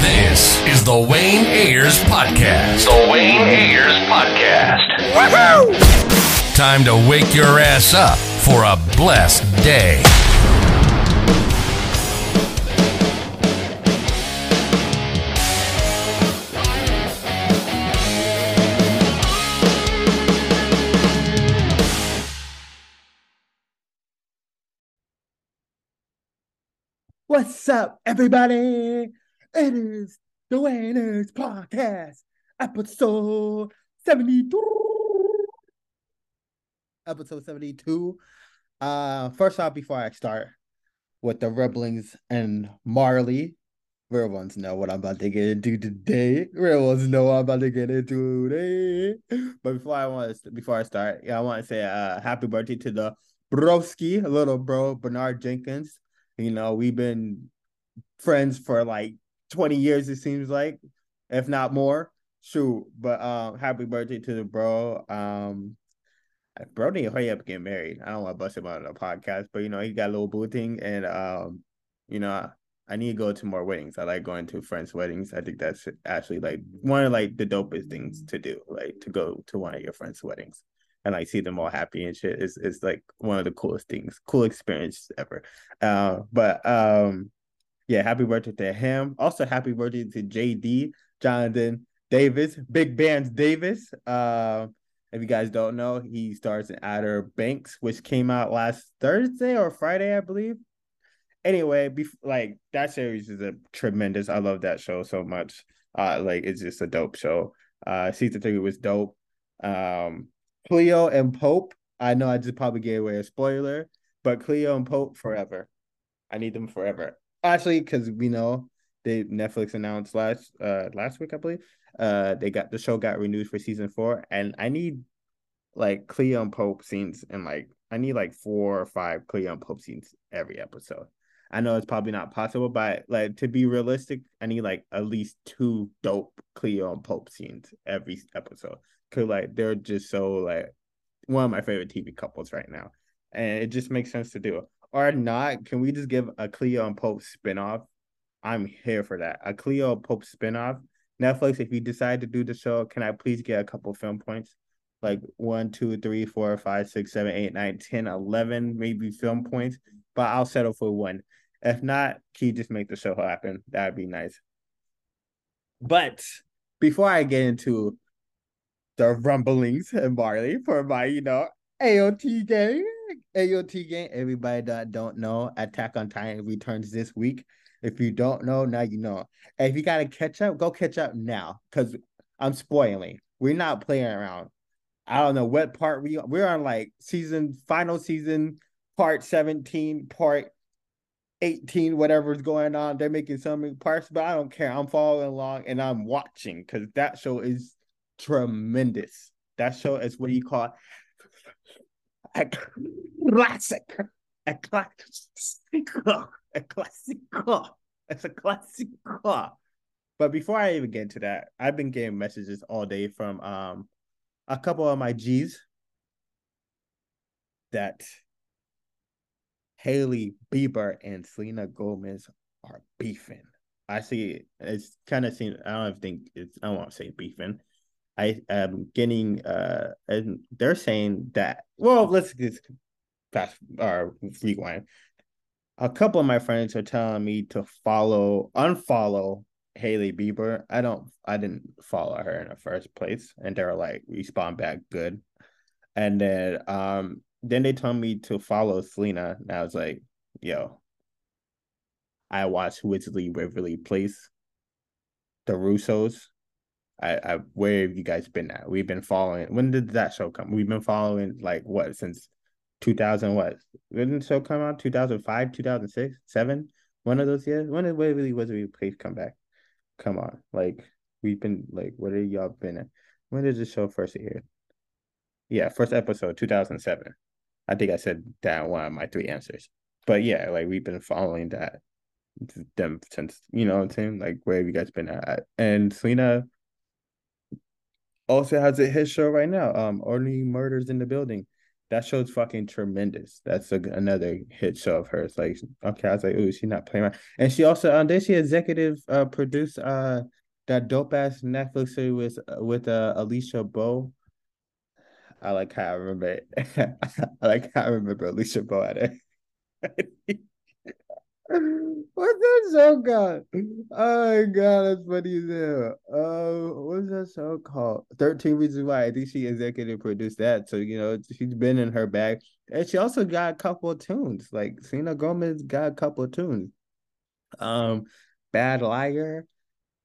This is the Wayne Ayers Podcast. The Wayne Ayers Podcast. Woohoo! Time to wake your ass up for a blessed day. What's up, everybody? It is the Wayne Ayers Podcast, episode 72. Episode 72. Uh, first off, before I start with the Ribblings and Marley, real ones know what I'm about to get into today. Real ones know what I'm about to get into today. But before I want to, before I start, yeah, I want to say uh happy birthday to the broski, little bro Bernard Jenkins. You know, we've been friends for like 20 years, it seems like, if not more. Shoot. But um, happy birthday to the bro. Um bro need to hurry up and get married. I don't want to bust him out on a podcast, but you know, he got a little booting and um, you know, I need to go to more weddings. I like going to friends' weddings. I think that's actually like one of like the dopest things to do, like to go to one of your friends' weddings and like see them all happy and shit is is like one of the coolest things, cool experience ever. Uh, but um, yeah, happy birthday to him. Also, happy birthday to JD Jonathan Daviss, Big Bands Davis. Uh, if you guys don't know, he stars in Outer Banks, which came out last Thursday or Friday, I believe. Anyway, bef- like that series is a tremendous. I love that show so much. Uh, like it's just a dope show. Uh, season three was dope. Um, Cleo and Pope. I know I just probably gave away a spoiler, but Cleo and Pope forever. I need them forever. Actually, because we know they Netflix announced last uh last week, I believe. Uh, they got the show got renewed for season four, and I need like Cleo and Pope scenes, and like I need like four or five Cleo and Pope scenes every episode. I know it's probably not possible, but like to be realistic, I need like at least two dope Cleo and Pope scenes every episode. Cause like they're just so like one of my favorite TV couples right now. And it just makes sense to do. Or not, can we just give a Cleo and Pope spinoff? I'm here for that. A Cleo and Pope spinoff. Netflix, if you decide to do the show, can I please get a couple film points? Like one, two, three, four, five, six, seven, eight, nine, ten, eleven, maybe film points. But I'll settle for one. If not, can you just make the show happen? That'd be nice. But before I get into the rumblings and barley for my, you know, AOT game, AOT game. Everybody that don't know, Attack on Titan returns this week. If you don't know, now you know. If you gotta catch up, go catch up now, cause I'm spoiling. We're not playing around. I don't know what part we we're on like season final season part 17, part 18, whatever's going on. They're making some parts, but I don't care. I'm following along and I'm watching because that show is tremendous. That show is what you call? A classic. A classic. A classic. It's a classic. But before I even get into that, I've been getting messages all day from um a couple of my G's that Hailey Bieber and Selena Gomez are beefing. I see it. it's kind of seen. I don't think it's. I don't want to say beefing. I am getting. Uh, and they're saying that. Well, let's just fast or rewind. A couple of my friends are telling me to follow, unfollow Hailey Bieber. I don't. I didn't follow her in the first place, and they're like respond back good. And then um then they told me to follow Selena, and I was like, yo, I watched Wizards of Waverly Place, the Russos. I, I where have you guys been at? We've been following. When did that show come? We've been following like what since 2000 what? When did the show come out? 2005, 2006, 7? One of those years? When did Waverly Waverly Place come back? Come on. Like we've been like what have y'all been at? When did the show first air? Yeah, first episode 2007. I think I said that one of my three answers. But yeah, like we've been following that them since you know what I'm saying. Like where have you guys been at? And Selena also has a hit show right now. Um, Only Murders in the Building. that show's fucking tremendous. That's a, another hit show of hers. Like, okay, I was like, ooh, she's not playing around. And she also, um, did she executive uh produce uh that dope ass Netflix series with with uh Alisha Boe. I like how I remember. I like how I remember Alisha Boe at it. What's that show called? Oh my god, that's funny as hell. Uh, what's that show called? Thirteen Reasons Why. I think she executive produced that, so you know she's been in her bag, and she also got a couple tunes. Like Selena Gomez got a couple tunes. Um, Bad Liar,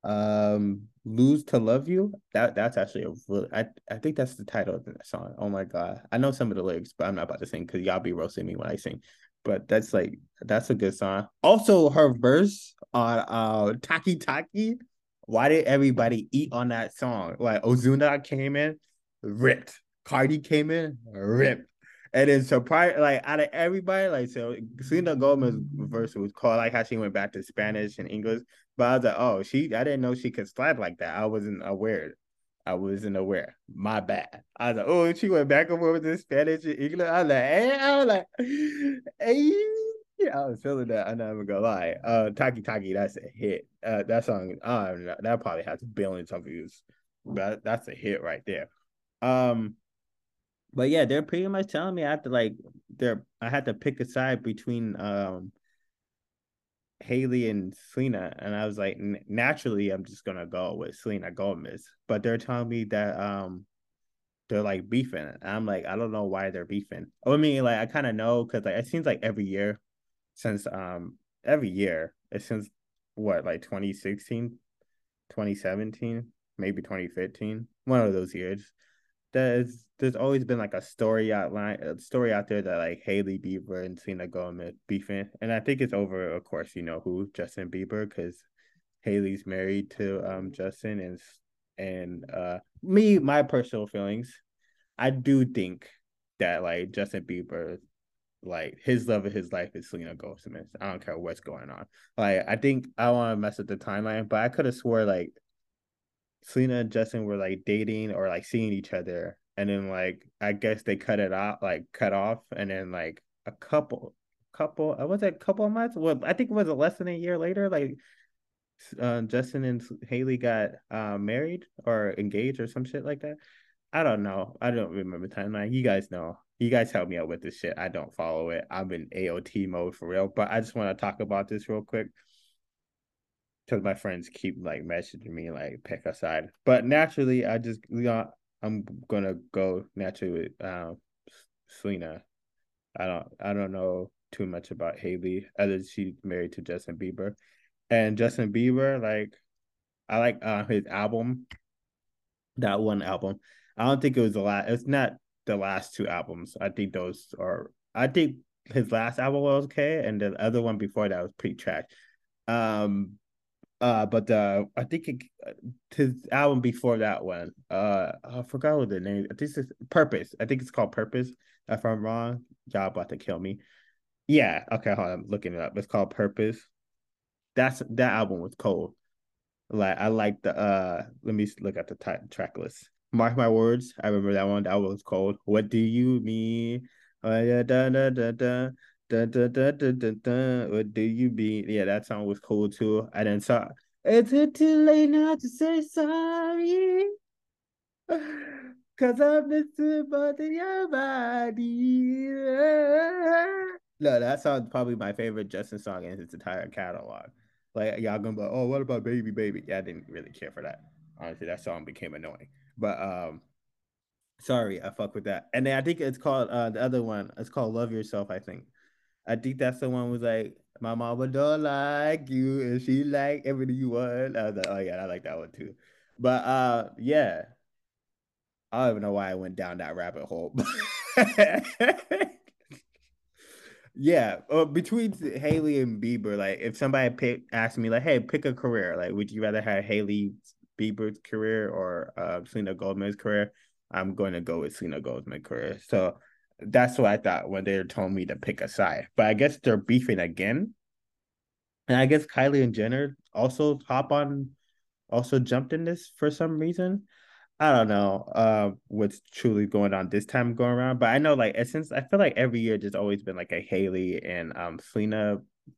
um, Lose to Love You. That that's actually a really, I I think that's the title of the song. Oh my god, I know some of the lyrics, but I'm not about to sing because y'all be roasting me when I sing but that's like that's a good song. Also, her verse on uh Taki Taki. Why did everybody eat on that song? Like Ozuna came in, ripped. Cardi came in, ripped. And then surprise, like out of everybody, like so Selena Gomez verse was called like how she went back to Spanish and English. But I was like, oh, she I didn't know she could slide like that. I wasn't aware. I wasn't aware. My bad. I was like, oh, she went back and forth with the Spanish and English. I was like, hey, I was like, hey. I was feeling that. I'm not even gonna lie. Uh, Taki Taki, that's a hit. Uh, that song, know, that probably has billions of views. But that's a hit right there. Um, but yeah, they're pretty much telling me I have to like, they're I had to pick a side between um Hailey and Selena, and I was like, naturally, I'm just gonna go with Selena Gomez. But they're telling me that um they're like beefing. And I'm like, I don't know why they're beefing. I mean, like I kind of know because like it seems like every year since um every year seems what like 2016, 2017, maybe 2015, one of those years there's there's always been like a story outline a story out there that like Hailey Bieber and Selena Gomez beefing, and I think it's over. Of course, you know who Justin Bieber because Hailey's married to um Justin and and uh me my personal feelings, I do think that like Justin Bieber like his love of his life is Selena Gomez. I don't care what's going on. Like I think I want to mess with the timeline, but I could have swore like Selena and Justin were like dating or like seeing each other, and then like I guess they cut it off, like cut off, and then like a couple, couple, I uh, was it a couple of months? Well, I think it was a less than a year later, like uh, Justin and Hailey got uh, married or engaged or some shit like that. I don't know. I don't remember timeline. You guys know. You guys help me out with this shit. I don't follow it. I'm in AOT mode for real. But I just want to talk about this real quick because my friends keep like messaging me like pick a side. But naturally, I just you I'm gonna go naturally with um, Selena. I don't I don't know too much about Hailey other than she's married to Justin Bieber, and Justin Bieber like I like uh, his album, that one album. I don't think it was the last. It's not the last two albums. I think those are. I think his last album was okay, and the other one before that was pretty trash. Um, uh, but uh, I think it, uh, his album before that one, uh, I forgot what the name. This is Purpose. I think it's called Purpose. If I'm wrong, y'all about to kill me. Yeah. Okay. Hold on. I'm looking it up. It's called Purpose. That's that album was cold. Like I like the uh. Let me look at the t- track list. Mark my words. I remember that one. That one was cold. What do you mean? Oh yeah, da da da da. Dun, dun, dun, dun. What do you mean? Yeah, that song was cool too. I didn't saw. Is it too late now to say sorry? Cause I missed but your body. No, that song's probably my favorite Justin song in his entire catalog. Like y'all gonna be oh, what about Baby Baby? Yeah, I didn't really care for that. Honestly, that song became annoying. But um, sorry, I fuck with that. And then I think it's called uh the other one. It's called Love Yourself. I think. I think that's the one was like, my mama don't like you and she like everything you want. I was like, oh yeah, I like that one too. But uh yeah. I don't even know why I went down that rabbit hole. yeah, uh, between Hailey and Bieber, like if somebody pick asked me like, "Hey, pick a career. Like, would you rather have Hailey Bieber's career or uh, Selena Gomez's career?" I'm going to go with Selena Gomez's career. So that's what I thought when they told me to pick a side. But I guess they're beefing again. And I guess Kylie and Jenner also hop on, also jumped in this for some reason. I don't know uh what's truly going on this time going around, but I know like since I feel like every year there's always been like a Hailey and um Selena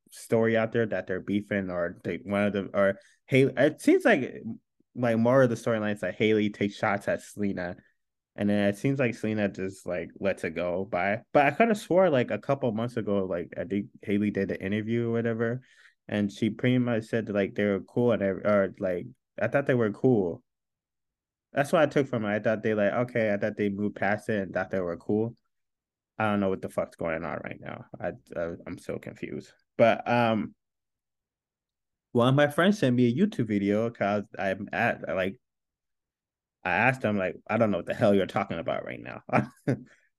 story out there that they're beefing or they one of them or Hailey. It seems like like more of the storylines that Hailey takes shots at Selena, and then it seems like Selena just like lets it go by. But I kind of swore like a couple months ago, like I think Hailey did an interview or whatever, and she pretty much said that, like they were cool and or like I thought they were cool that's what I took from it. I thought they like okay. I thought they moved past it and thought they were cool. I don't know what the fuck's going on right now. I, I I'm so confused. But um, one of my friends sent me a YouTube video because I'm at like I asked them like I don't know what the hell you're talking about right now.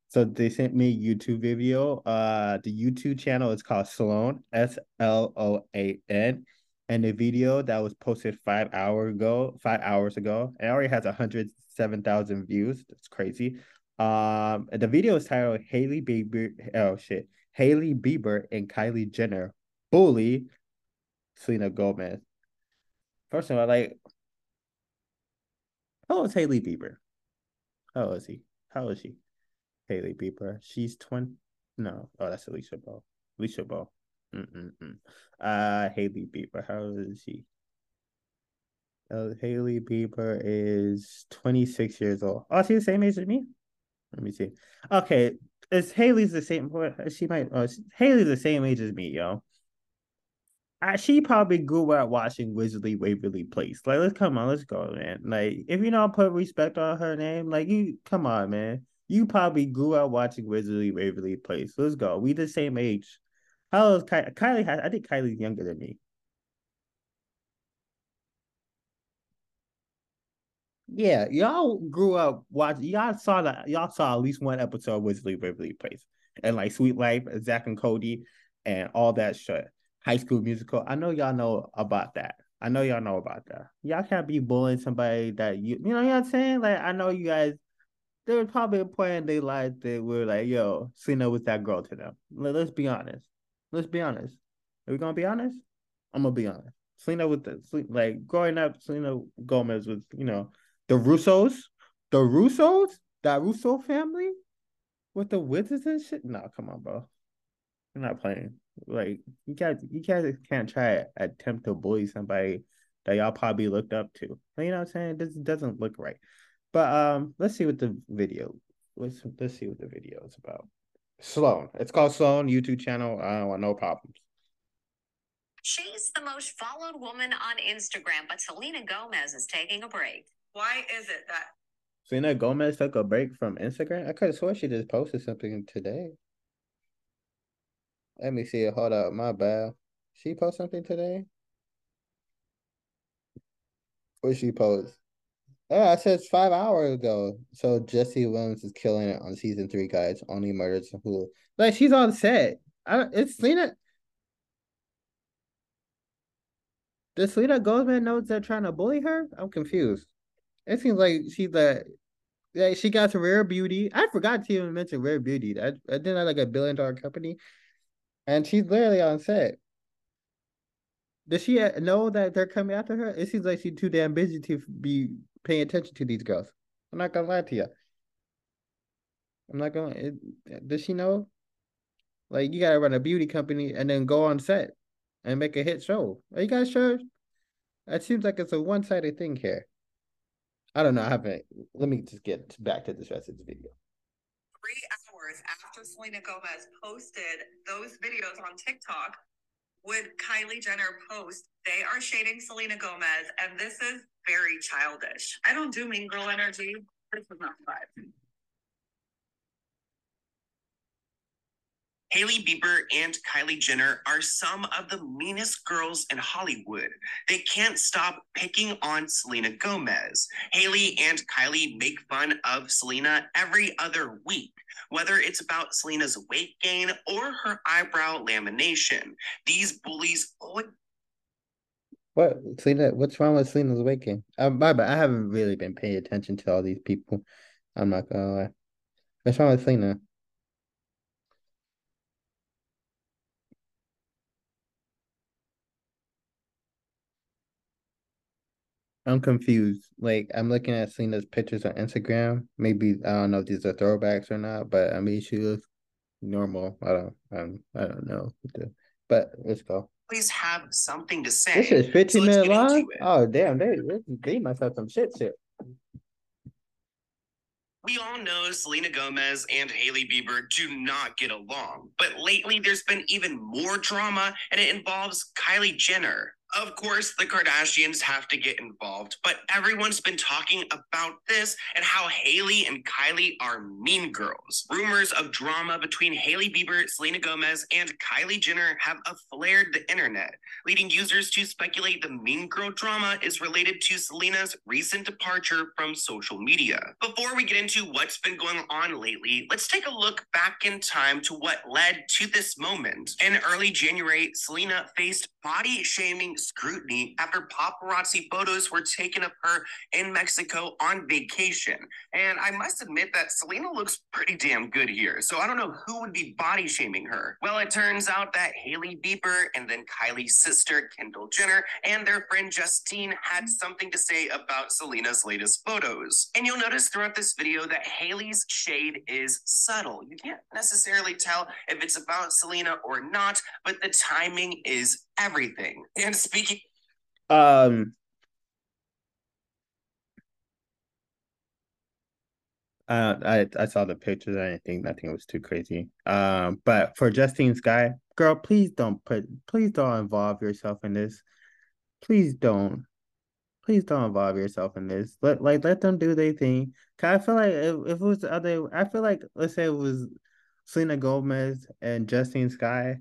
so they sent me a YouTube video. Uh, the YouTube channel is called Sloan S L O A N and the video that was posted five hour ago, five hours ago, it already has hundred seven thousand views. That's crazy. Um, the video is titled Hailey Bieber. Oh shit, Hailey Bieber and Kylie Jenner bully Selena Gomez. First of all, like, how old is Hailey Bieber? How old is he? How old is she? Hailey Bieber. She's twenty. No, oh, that's Alisha Boe. Alisha Boe. Mm-mm-mm. Uh, Hailey Bieber. How old is she? Uh, Hailey Bieber is 26 years old. Oh, she's the same age as me? Let me see. Okay, is Hailey's the same? She might. Oh, Hailey's the same age as me, yo. She probably grew up watching Wizards of Waverly Place. Like, let's come on, let's go, man. Like, if you don't put respect on her name, like you, come on, man. You probably grew up watching Wizards of Waverly Place. Let's go. We the same age. How old is Kylie? Kylie has, I think Kylie's younger than me. Yeah, y'all grew up watching. Y'all saw that. Y'all saw at least one episode of Wizards of Waverly Place, and like Suite Life, Zack and Cody, and all that shit. High School Musical. I know y'all know about that. I know y'all know about that. Y'all can't be bullying somebody that you. You know what I'm saying? Like I know you guys. There was probably a point in their life that we were like, "Yo, Selena was that girl to them." Let's be honest. Let's be honest. Are we gonna be honest? I'm gonna be honest. Selena with the like growing up, Selena Gomez was, you know, the Russos, the Russos, that Russo family with the wizards and shit. No, come on, bro. You're not playing. Like you guys, you guys can't try to attempt to bully somebody that y'all probably looked up to. You know what I'm saying? This doesn't look right. But um, let's see what the video. Let's let's see what the video is about. Sloan. It's called Sloan YouTube channel. I don't want no problems. She's the most followed woman on Instagram, but Selena Gomez is taking a break. Why is it that Selena Gomez took a break from Instagram? I could have sworn she just posted something today. Let me see. Hold up. My bad. She post something today? What she post? Oh, I said five hours ago. So Jesse Williams is killing it on season three, guys. Only murders who like she's on set. I it's Selena. Does Selena Goldman knows they're trying to bully her? I'm confused. It seems like she's the yeah, she got to Rare Beauty. I forgot to even mention Rare Beauty. That I didn't like a billion dollar company. And she's literally on set. Does she uh, know that they're coming after her? It seems like she's too damn busy to be paying attention to these girls. I'm not gonna lie to you. I'm not gonna. It, does she know? Like you gotta run a beauty company and then go on set and make a hit show. Are you guys sure? It seems like it's a one sided thing here. I don't know. I haven't. Let me just get back to this rest of the video. Three hours after Selena Gomez posted those videos on TikTok, would Kylie Jenner post, they are shading Selena Gomez, and this is very childish. I don't do mean girl energy. This is not fun. Hailey Bieber and Kylie Jenner are some of the meanest girls in Hollywood. They can't stop picking on Selena Gomez. Hailey and Kylie make fun of Selena every other week, whether it's about Selena's weight gain or her eyebrow lamination. These bullies what Selena? What's wrong with Selena's weight gain? Uh, bad. I haven't really been paying attention to all these people. I'm not gonna lie. What's wrong with Selena? I'm confused. Like I'm looking at Selena's pictures on Instagram. Maybe I don't know if these are throwbacks or not, but I mean she looks normal. I don't I don't, I don't know. But let's go. Please have something to say. This is 15 So minute long. Oh damn, they they must have some shit shit. We all know Selena Gomez and Hailey Bieber do not get along, but lately there's been even more drama and it involves Kylie Jenner. Of course, the Kardashians have to get involved, but everyone's been talking about this and how Hailey and Kylie are mean girls. Rumors of drama between Hailey Bieber, Selena Gomez, and Kylie Jenner have flared the internet, leading users to speculate the mean girl drama is related to Selena's recent departure from social media. Before we get into what's been going on lately, let's take a look back in time to what led to this moment. In early January, Selena faced body shaming scrutiny after paparazzi photos were taken of her in Mexico on vacation. And I must admit that Selena looks pretty damn good here. So I don't know who would be body shaming her. Well, it turns out that Hailey Bieber and then Kylie's sister, Kendall Jenner, and their friend Justine had something to say about Selena's latest photos. And you'll notice throughout this video that Hailey's shade is subtle. You can't necessarily tell if it's about Selena or not, but the timing is everything. And speaking Um uh, I I saw the pictures. I didn't think nothing was too crazy. Um, but for Justine Skye, girl, please don't put, please don't involve yourself in this. Please don't, please don't involve yourself in this. Let like let them do their thing. Cause I feel like if, if it was the other, I feel like let's say it was Selena Gomez and Justine Skye.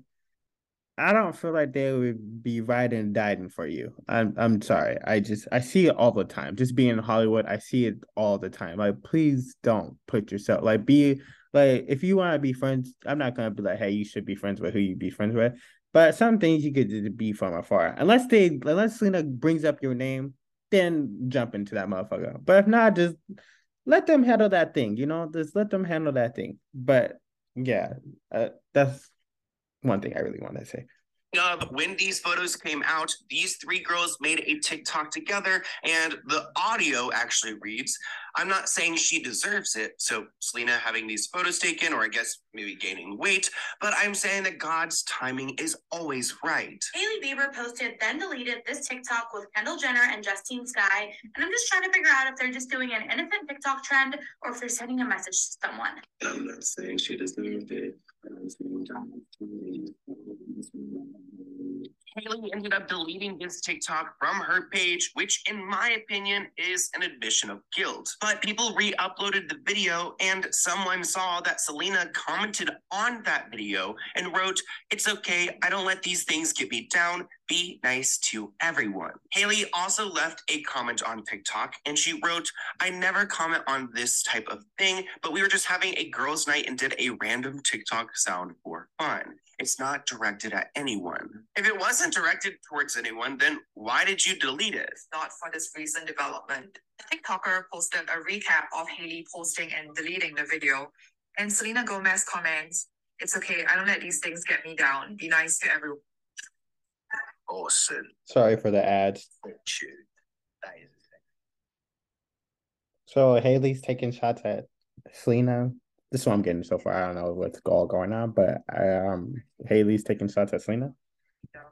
I don't feel like they would be riding and dying for you. I'm I'm sorry. I just I see it all the time. Just being in Hollywood, I see it all the time. Like, please don't put yourself like be like if you want to be friends. I'm not gonna be like, hey, you should be friends with who you be friends with. But some things you could just be from afar. Unless they unless Selena brings up your name, then jump into that motherfucker. But if not, just let them handle that thing. You know, just let them handle that thing. But yeah, uh, that's one thing I really want to say. of when these photos came out, these three girls made a TikTok together, and the audio actually reads, I'm not saying she deserves it. So, Selena having these photos taken, or I guess maybe gaining weight, but I'm saying that God's timing is always right. Hailey Bieber posted, then deleted this TikTok with Kendall Jenner and Justine Skye. And I'm just trying to figure out if they're just doing an innocent TikTok trend or if they're sending a message to someone. I'm not saying she deserved it. I'm saying Hailey ended up deleting this TikTok from her page, which, in my opinion, is an admission of guilt. But people re uploaded the video, and someone saw that Selena commented on that video and wrote, It's okay, I don't let these things get me down. Be nice to everyone. Hailey also left a comment on TikTok and she wrote, I never comment on this type of thing, but we were just having a girls' night and did a random TikTok sound for fun. It's not directed at anyone. If it wasn't directed towards anyone, then why did you delete it? not for this recent development. The TikToker posted a recap of Hailey posting and deleting the video, and Selena Gomez comments, It's okay, I don't let these things get me down. Be nice to everyone. Awesome. Sorry for the ads. Shit. That is So Hailey's taking shots at Selena. This is what I'm getting so far. I don't know what's all going on, but um, Hailey's taking shots at Selena.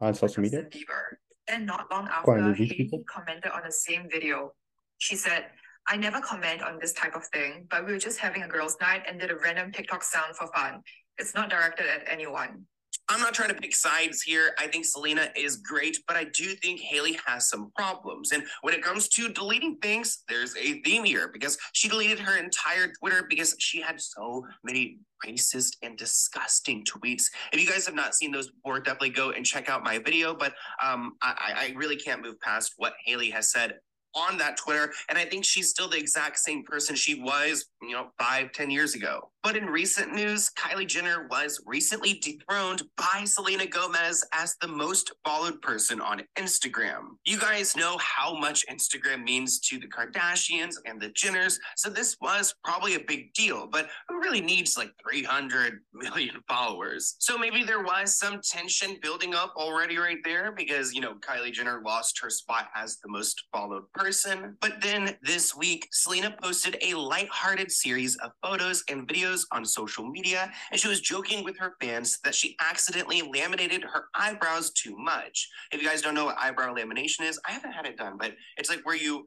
On social media? Bieber. And not long after, Hailey people? commented on the same video. She said, I never comment on this type of thing, but we were just having a girls' night and did a random TikTok sound for fun. It's not directed at anyone. I'm not trying to pick sides here. I think Selena is great, but I do think Hailey has some problems. And when it comes to deleting things, there's a theme here because she deleted her entire Twitter because she had so many racist and disgusting tweets. If you guys have not seen those before, definitely go and check out my video. But um, I, I I really can't move past what Hailey has said on that Twitter. And I think she's still the exact same person she was, you know, five, ten years ago. But in recent news, Kylie Jenner was recently dethroned by Selena Gomez as the most followed person on Instagram. You guys know how much Instagram means to the Kardashians and the Jenners, so this was probably a big deal. But who really needs like 300 million followers? So maybe there was some tension building up already right there because, you know, Kylie Jenner lost her spot as the most followed person person. But then this week, Selena posted a lighthearted series of photos and videos on social media, and she was joking with her fans that she accidentally laminated her eyebrows too much. If you guys don't know what eyebrow lamination is, I haven't had it done, but it's like where you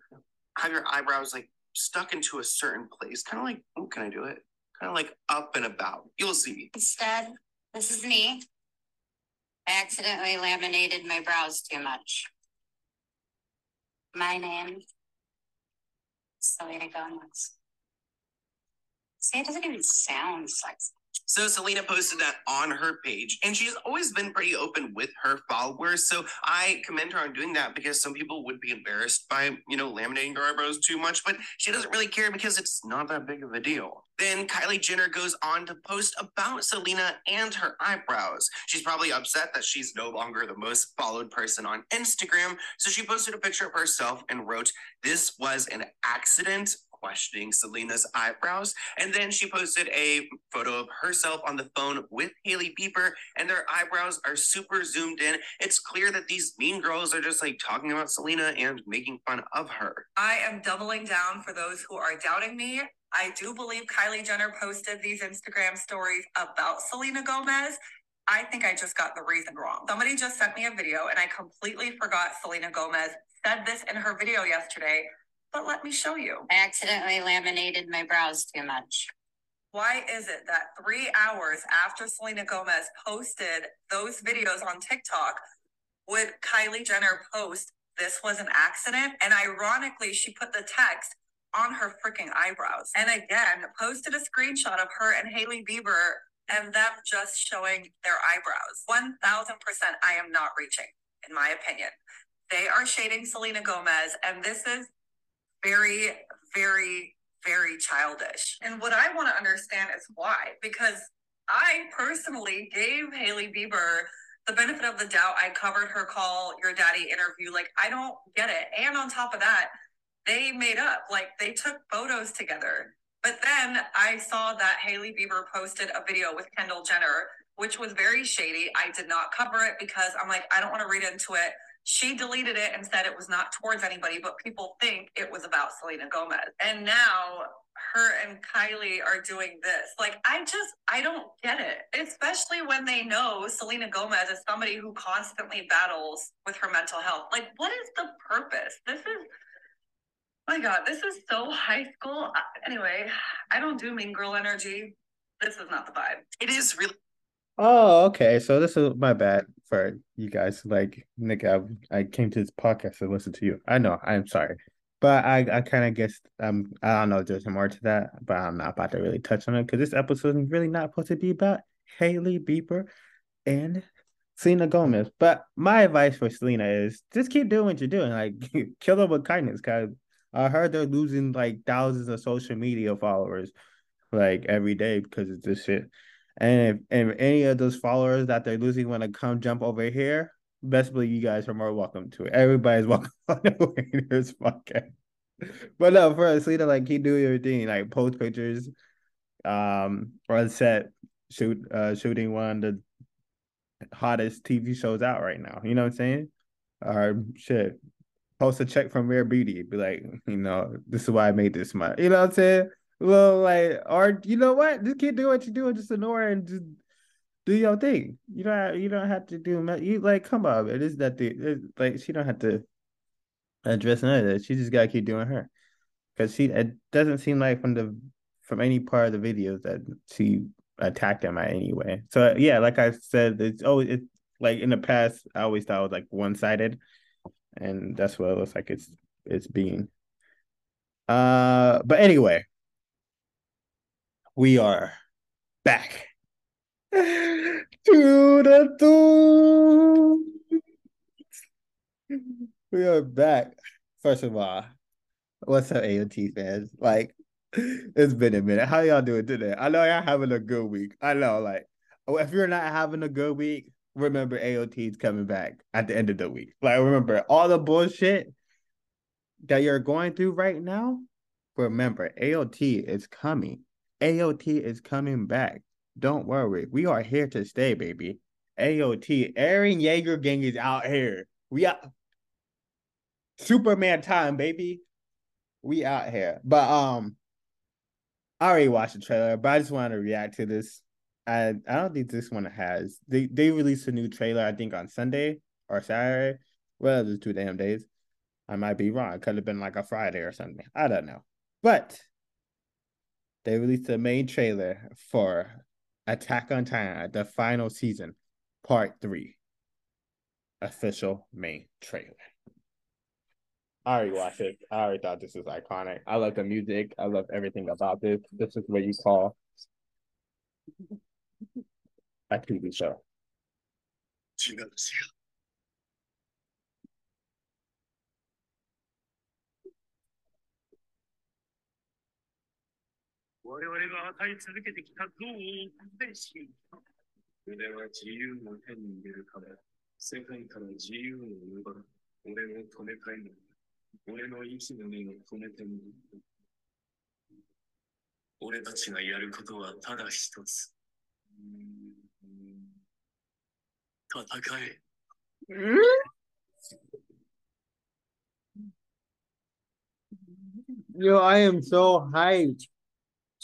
have your eyebrows like stuck into a certain place, kind of like, oh, can I do it? Kind of like up and about. You'll see. Instead, this is me. I accidentally laminated my brows too much. My name. Selena Gomez. See, it doesn't even sound sexy. So Selena posted that on her page, and she's always been pretty open with her followers. So I commend her on doing that because some people would be embarrassed by, you know, laminating their eyebrows too much, but she doesn't really care because it's not that big of a deal. Then Kylie Jenner goes on to post about Selena and her eyebrows. She's probably upset that she's no longer the most followed person on Instagram. So she posted a picture of herself and wrote, This was an accident questioning Selena's eyebrows. And then she posted a photo of herself on the phone with Hailey Bieber, and their eyebrows are super zoomed in. It's clear that these mean girls are just like talking about Selena and making fun of her. I am doubling down for those who are doubting me. I do believe Kylie Jenner posted these Instagram stories about Selena Gomez. I think I just got the reason wrong. Somebody just sent me a video and I completely forgot Selena Gomez said this in her video yesterday, but let me show you. I accidentally laminated my brows too much. Why is it that three hours after Selena Gomez posted those videos on TikTok, would Kylie Jenner post this was an accident? And ironically, she put the text on her freaking eyebrows. And again, posted a screenshot of her and Hailey Bieber and them just showing their eyebrows. 1000% I am not reaching, in my opinion. They are shading Selena Gomez, and this is very, very, very childish. And what I want to understand is why. Because I personally gave Hailey Bieber the benefit of the doubt. I covered her Call Her Daddy interview. Like, I don't get it. And on top of that, they made up, like, they took photos together. But then I saw that Hailey Bieber posted a video with Kendall Jenner, which was very shady. I did not cover it because I'm like, I don't want to read into it. She deleted it and said it was not towards anybody, but people think it was about Selena Gomez. And now her and Kylie are doing this. Like, I just, I don't get it. Especially when they know Selena Gomez is somebody who constantly battles with her mental health. Like, what is the purpose? This is, my God, this is so high school. Uh, Anyway, I don't do mean girl energy. This is not the vibe. It is really Oh, okay. So this is my bad for you guys. Like, Nick, I, I came to this podcast to listen to you. I know, I'm sorry. But I, I kind of guess um I don't know there's more to that, but I'm not about to really touch on it because this episode is really not supposed to be about Hailey Bieber and Selena Gomez. But my advice for Selena is just keep doing what you're doing. Like kill them with kindness. Cause I heard they're losing like thousands of social media followers like every day because of this shit. And if, if any of those followers that they're losing want to come jump over here, best believe you guys are more welcome to it. Everybody's welcome on the Waiters podcast. But no, for Selena, like keep doing your thing, like post pictures, um, on set, shoot, uh, shooting one of the hottest TV shows out right now. You know what I'm saying? Or shit, post a check from Rare Beauty, be like, you know, this is why I made this much. You know what I'm saying? Well, like, or you know what? Just keep doing what you're doing. Just ignore and just do your thing. You don't. You don't have to do. You like, come on, it is that the like she don't have to address none of that. She just gotta keep doing her, because she it doesn't seem like from the from any part of the videos that she attacked him at any way. So yeah, like I said, it's always it's like in the past. I always thought it was like one sided, and that's what it looks like it's it's being. Uh, but anyway, we are back to the doom. We are back. First of all, what's up, AOT fans? Like, it's been a minute. How y'all doing today? I know y'all having a good week. I know, like, oh, if you're not having a good week, remember AOT is coming back at the end of the week. Like, remember all the bullshit that you're going through right now. Remember, AOT is coming. AOT is coming back. Don't worry. We are here to stay, baby. AOT, Eren Yeager gang is out here. We are Superman time, baby. We out here. But um I already watched the trailer, but I just wanted to react to this. I I don't think this one has. They they released a new trailer, I think on Sunday or Saturday. Well, there's two damn days. I might be wrong. It could have been like a Friday or something. I don't know. But they released the main trailer for Attack on Titan, the final season, part three. Official main trailer. I already watched it. I already thought this was iconic. I love the music. I love everything about this. This is what you call a TV show. She. 我々が与え続けてきた憎悪を全身。俺は自由の手に入れるから、世界から自由を奪う。俺を止めたいのだ。俺の息の根を止めてみる。俺たちがやることはただ一つ。戦え。Yo, I am so hyped.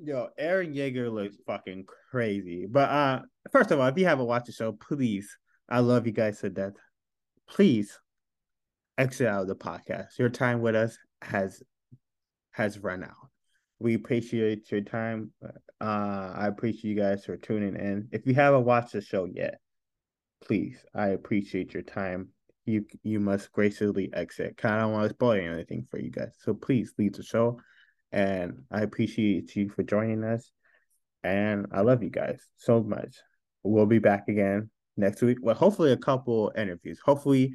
Yo, Eren Yeager looks fucking crazy. But uh, first of all, if you haven't watched the show, please, I love you guys to death. Please exit out of the podcast. Your time with us has has run out. We appreciate your time. Uh, I appreciate you guys for tuning in. If you haven't watched the show yet, please, I appreciate your time. You you must gracefully exit. Kind of don't want to spoil anything for you guys. So please leave the show. And I appreciate you for joining us. And I love you guys so much. We'll be back again next week. Well, hopefully a couple interviews. Hopefully,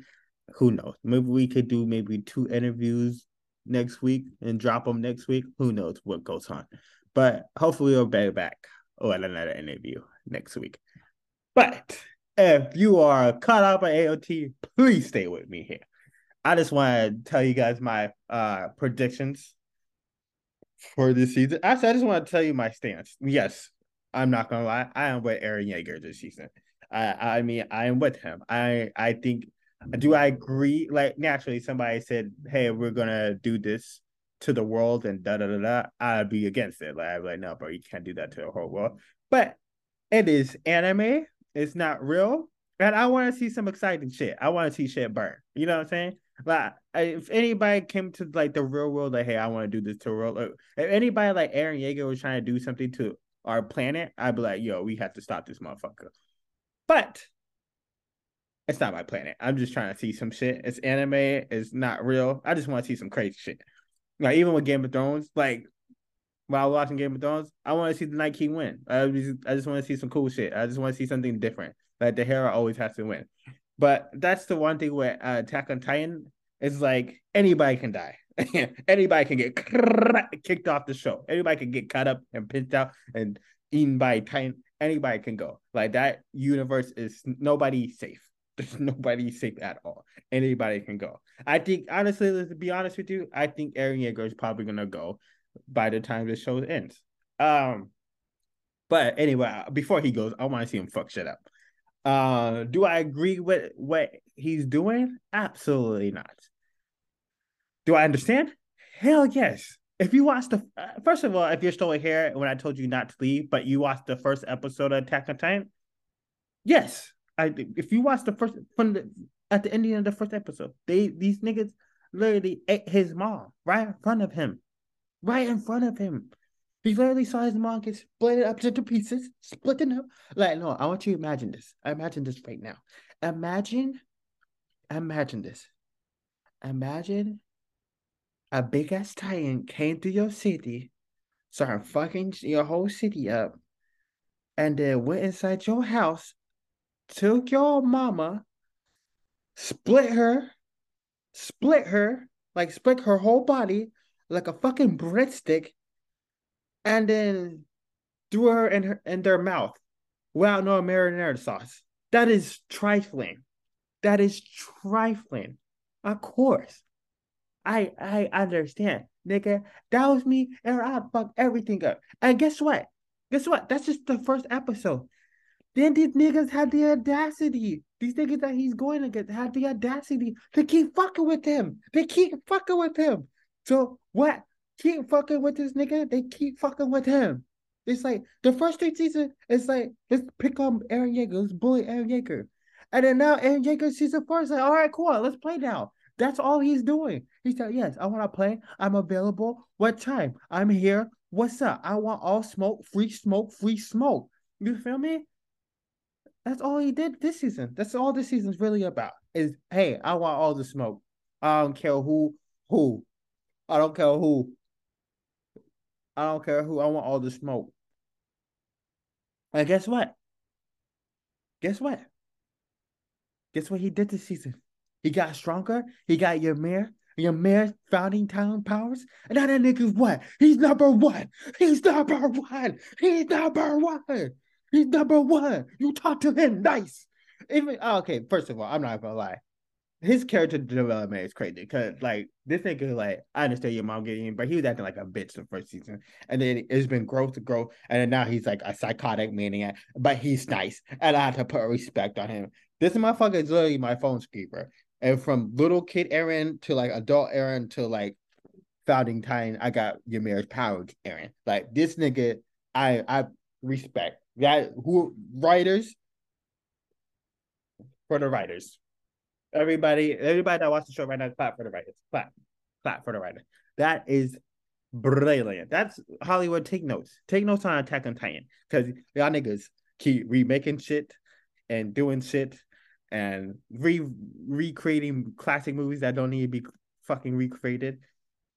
who knows? Maybe we could do maybe two interviews next week and drop them next week. Who knows what goes on? But hopefully we'll be back with another interview next week. But if you are caught up by AOT, please stay with me here. I just want to tell you guys my uh predictions for this season. Actually, I just want to tell you my stance. Yes, I'm not gonna lie. I am with Eren Yeager this season. I I mean I am with him. I I think do I agree? Like naturally somebody said, Hey, we're gonna do this to the world and da da da da. I'd be against it. Like I'd be like, no, bro, you can't do that to the whole world. But it is anime, it's not real. And I want to see some exciting shit. I want to see shit burn. You know what I'm saying? Like, if anybody came to like the real world, like, hey, I want to do this to world. If anybody like Eren Yeager was trying to do something to our planet, I'd be like, yo, we have to stop this motherfucker. But it's not my planet. I'm just trying to see some shit. It's anime. It's not real. I just want to see some crazy shit. Like even with Game of Thrones, like while watching Game of Thrones, I want to see the Night King win. I just, I just want to see some cool shit. I just want to see something different. Like the hero always has to win. But that's the one thing where uh, Attack on Titan is like anybody can die. anybody can get kicked off the show. Anybody can get cut up and pinched out and eaten by Titan. Anybody can go. Like that universe is nobody safe. There's nobody safe at all. Anybody can go. I think honestly, let's be honest with you. I think Eren Yeager is probably gonna go by the time the show ends. Um, but anyway, before he goes, I want to see him fuck shit up. Uh, do I agree with what he's doing? Absolutely not. Do I understand? Hell yes. If you watch the uh, first of all, if you're still here when I told you not to leave, but you watched the first episode of Attack on Titan, yes, I. If you watch the first from the at the ending of the first episode, they these niggas literally ate his mom right in front of him, right in front of him. He literally saw his mom get split up into pieces, splitting up. Like, no, I want you to imagine this. Imagine this right now. Imagine, imagine this. Imagine a big ass titan came to your city, started fucking your whole city up, and then went inside your house, took your mama, split her, split her, like split her whole body like a fucking breadstick, and then threw her in her in their mouth without no marinara sauce. That is trifling. That is trifling. Of course. I I understand, nigga. That was me, and I fucked everything up. And guess what? Guess what? That's just the first episode. Then these niggas had the audacity. These niggas that he's going against had the audacity to keep fucking with him. They keep fucking with him. So what? Keep fucking with this nigga. They keep fucking with him. It's like the first three seasons. It's like let's pick on Eren Yeager. Let's bully Eren Yeager. And then now Eren Yeager season four is like, all right, cool. Let's play now. That's all he's doing. He said, yes, I want to play. I'm available. What time? I'm here. What's up? I want all smoke, free smoke, free smoke. You feel me? That's all he did this season. That's all this season's really about. Is hey, I want all the smoke. I don't care who who. I don't care who. I don't care who. I want all the smoke. And guess what? Guess what? Guess what he did this season? He got stronger. He got Ymir. Ymir founding town powers. And now that nigga's what? He's number one. He's number one. He's number one. He's number one. You talk to him nice. Even oh, okay, first of all, I'm not gonna lie. His character development is crazy because like this nigga, like I understand your mom getting in, but he was acting like a bitch the first season, and then it's been growth to growth, and then now he's like a psychotic maniac, but he's nice, and I have to put respect on him. This motherfucker is literally my phone screamer, and from little kid Eren to like adult Eren to like founding time, I got your marriage power Eren. Like this nigga, I I respect that who writers for the writers. Everybody, everybody that watches the show right now, clap for the writers. Clap, clap for the writers. That is brilliant. That's Hollywood. Take notes. Take notes on Attack on Titan because y'all niggas keep remaking shit and doing shit and re recreating classic movies that don't need to be fucking recreated.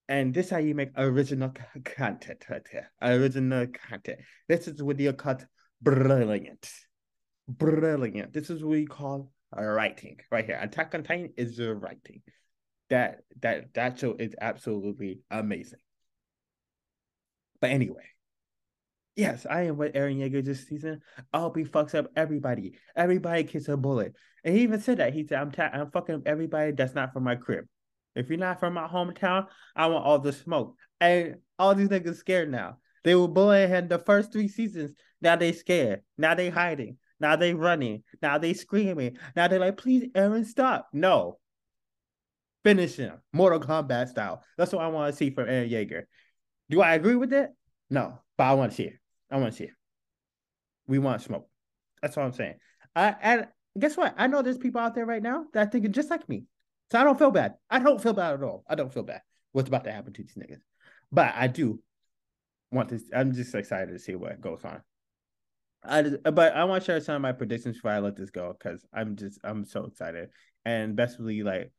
And this is how you make original content. Original content. This is what you cut brilliant. Brilliant. This is what we call writing right here. Attack on Titan is the writing. That that that show is absolutely amazing. But anyway, yes, I am with Eren Yeager this season. Hope he fucks up everybody. Everybody gets a bullet. And he even said that. He said, I'm ta- I'm fucking up everybody that's not from my crib. If you're not from my hometown, I want all the smoke. And all these niggas scared now. They were bullying him the first three seasons. Now they scared. Now they hiding. Now they running. Now they screaming. Now they're like, please, Eren, stop. No. Finish him. Mortal Kombat style. That's what I want to see from Eren Yeager. Do I agree with it? No. But I want to see it. I want to see it. We want smoke. That's all I'm saying. I and guess what? I know there's people out there right now that are thinking just like me. So I don't feel bad. I don't feel bad at all. I don't feel bad. What's about to happen to these niggas? But I do want to. I'm just excited to see what goes on. I but I want to share some of my predictions before I let this go because I'm just I'm so excited and basically like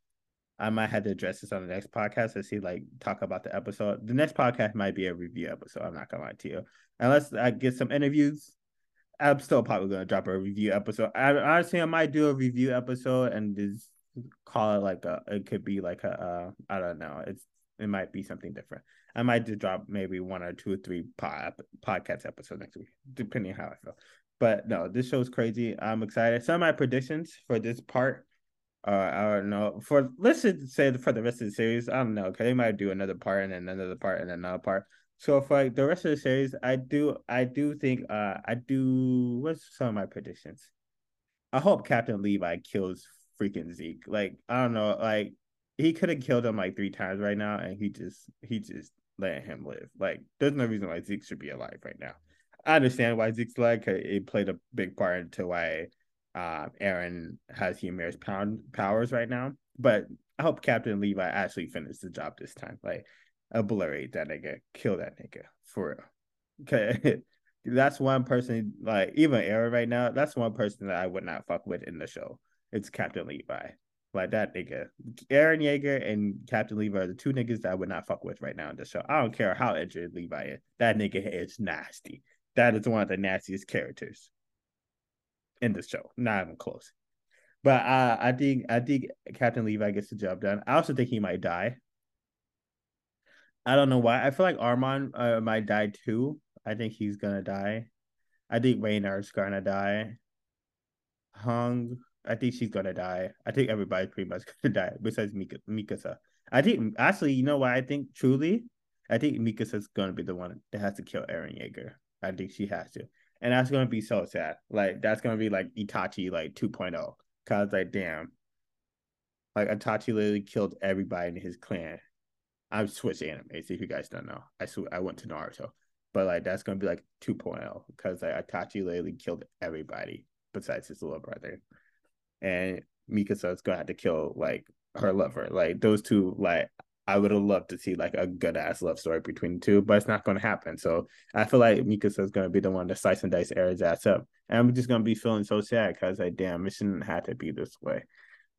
I might have to address this on the next podcast to see like talk about the episode. The next podcast might be a review episode. I'm not gonna lie to you, unless I get some interviews. I'm still probably gonna drop a review episode. I honestly I might do a review episode and just call it like a. It could be like a. Uh, I don't know. It's it might be something different. I might just drop maybe one or two or three pod, podcast episodes next week, depending on how I feel. But no, this show's crazy. I'm excited. Some of my predictions for this part, uh, I don't know. For let's say for the rest of the series, I don't know. Cause they might do another part and then another part and then another part. So for like the rest of the series, I do, I do think, uh, I do. What's some of my predictions? I hope Captain Levi kills freaking Zeke. Like I don't know, like he could have killed him like three times right now, and he just he just let him live. Like, there's no reason why Zeke should be alive right now. I understand why Zeke's alive. It played a big part into why uh, Eren has Ymir's pound powers right now. But I hope Captain Levi actually finished the job this time. Like, obliterate that nigga, kill that nigga for real. Okay, that's one person. Like, even Eren right now, that's one person that I would not fuck with in the show. It's Captain Levi. Like that nigga. Eren Yeager and Captain Levi are the two niggas that I would not fuck with right now in the show. I don't care how injured Levi is. That nigga is nasty. That is one of the nastiest characters. in the show. Not even close. But uh, I think I think Captain Levi gets the job done. I also think he might die. I don't know why. I feel like Armin uh, might die too. I think he's gonna die. I think Reiner's gonna die. Hange, I think she's gonna die. I think everybody's pretty much gonna die besides Mika, Mikasa. I think actually, you know what? I think truly, I think Mikasa's gonna be the one that has to kill Eren Yeager. I think she has to, and that's gonna be so sad. Like that's gonna be like Itachi like 2.0. Cause like damn, like Itachi literally killed everybody in his clan. I've switched anime, so if you guys don't know, I sw- I went to Naruto, but like that's gonna be like 2.0 because like Itachi literally killed everybody besides his little brother, and Mikasa's gonna have to kill like her lover. Like those two, like I would have loved to see like a good ass love story between the two, but it's not gonna happen. So I feel like Mikasa's gonna be the one to slice and dice Eren's ass up, and I'm just gonna be feeling so sad because like damn, it shouldn't have to be this way.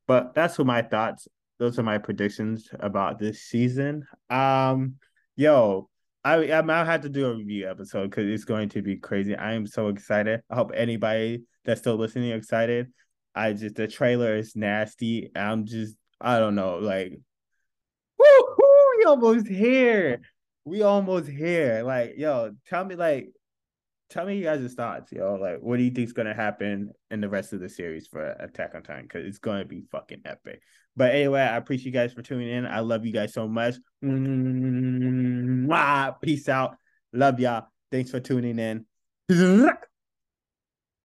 But that's what my thoughts those are my predictions about this season. Um, yo, I I might have to do a review episode because it's going to be crazy. I am so excited. I hope anybody that's still listening excited. I just the trailer is nasty. I'm just I don't know like, woo we almost here. We almost here. Like yo, tell me like tell me you guys' thoughts, yo. Like, what do you think's gonna happen in the rest of the series for Attack on Titan? Because it's gonna be fucking epic. But anyway, I appreciate you guys for tuning in. I love you guys so much. Peace out. Love y'all. Thanks for tuning in.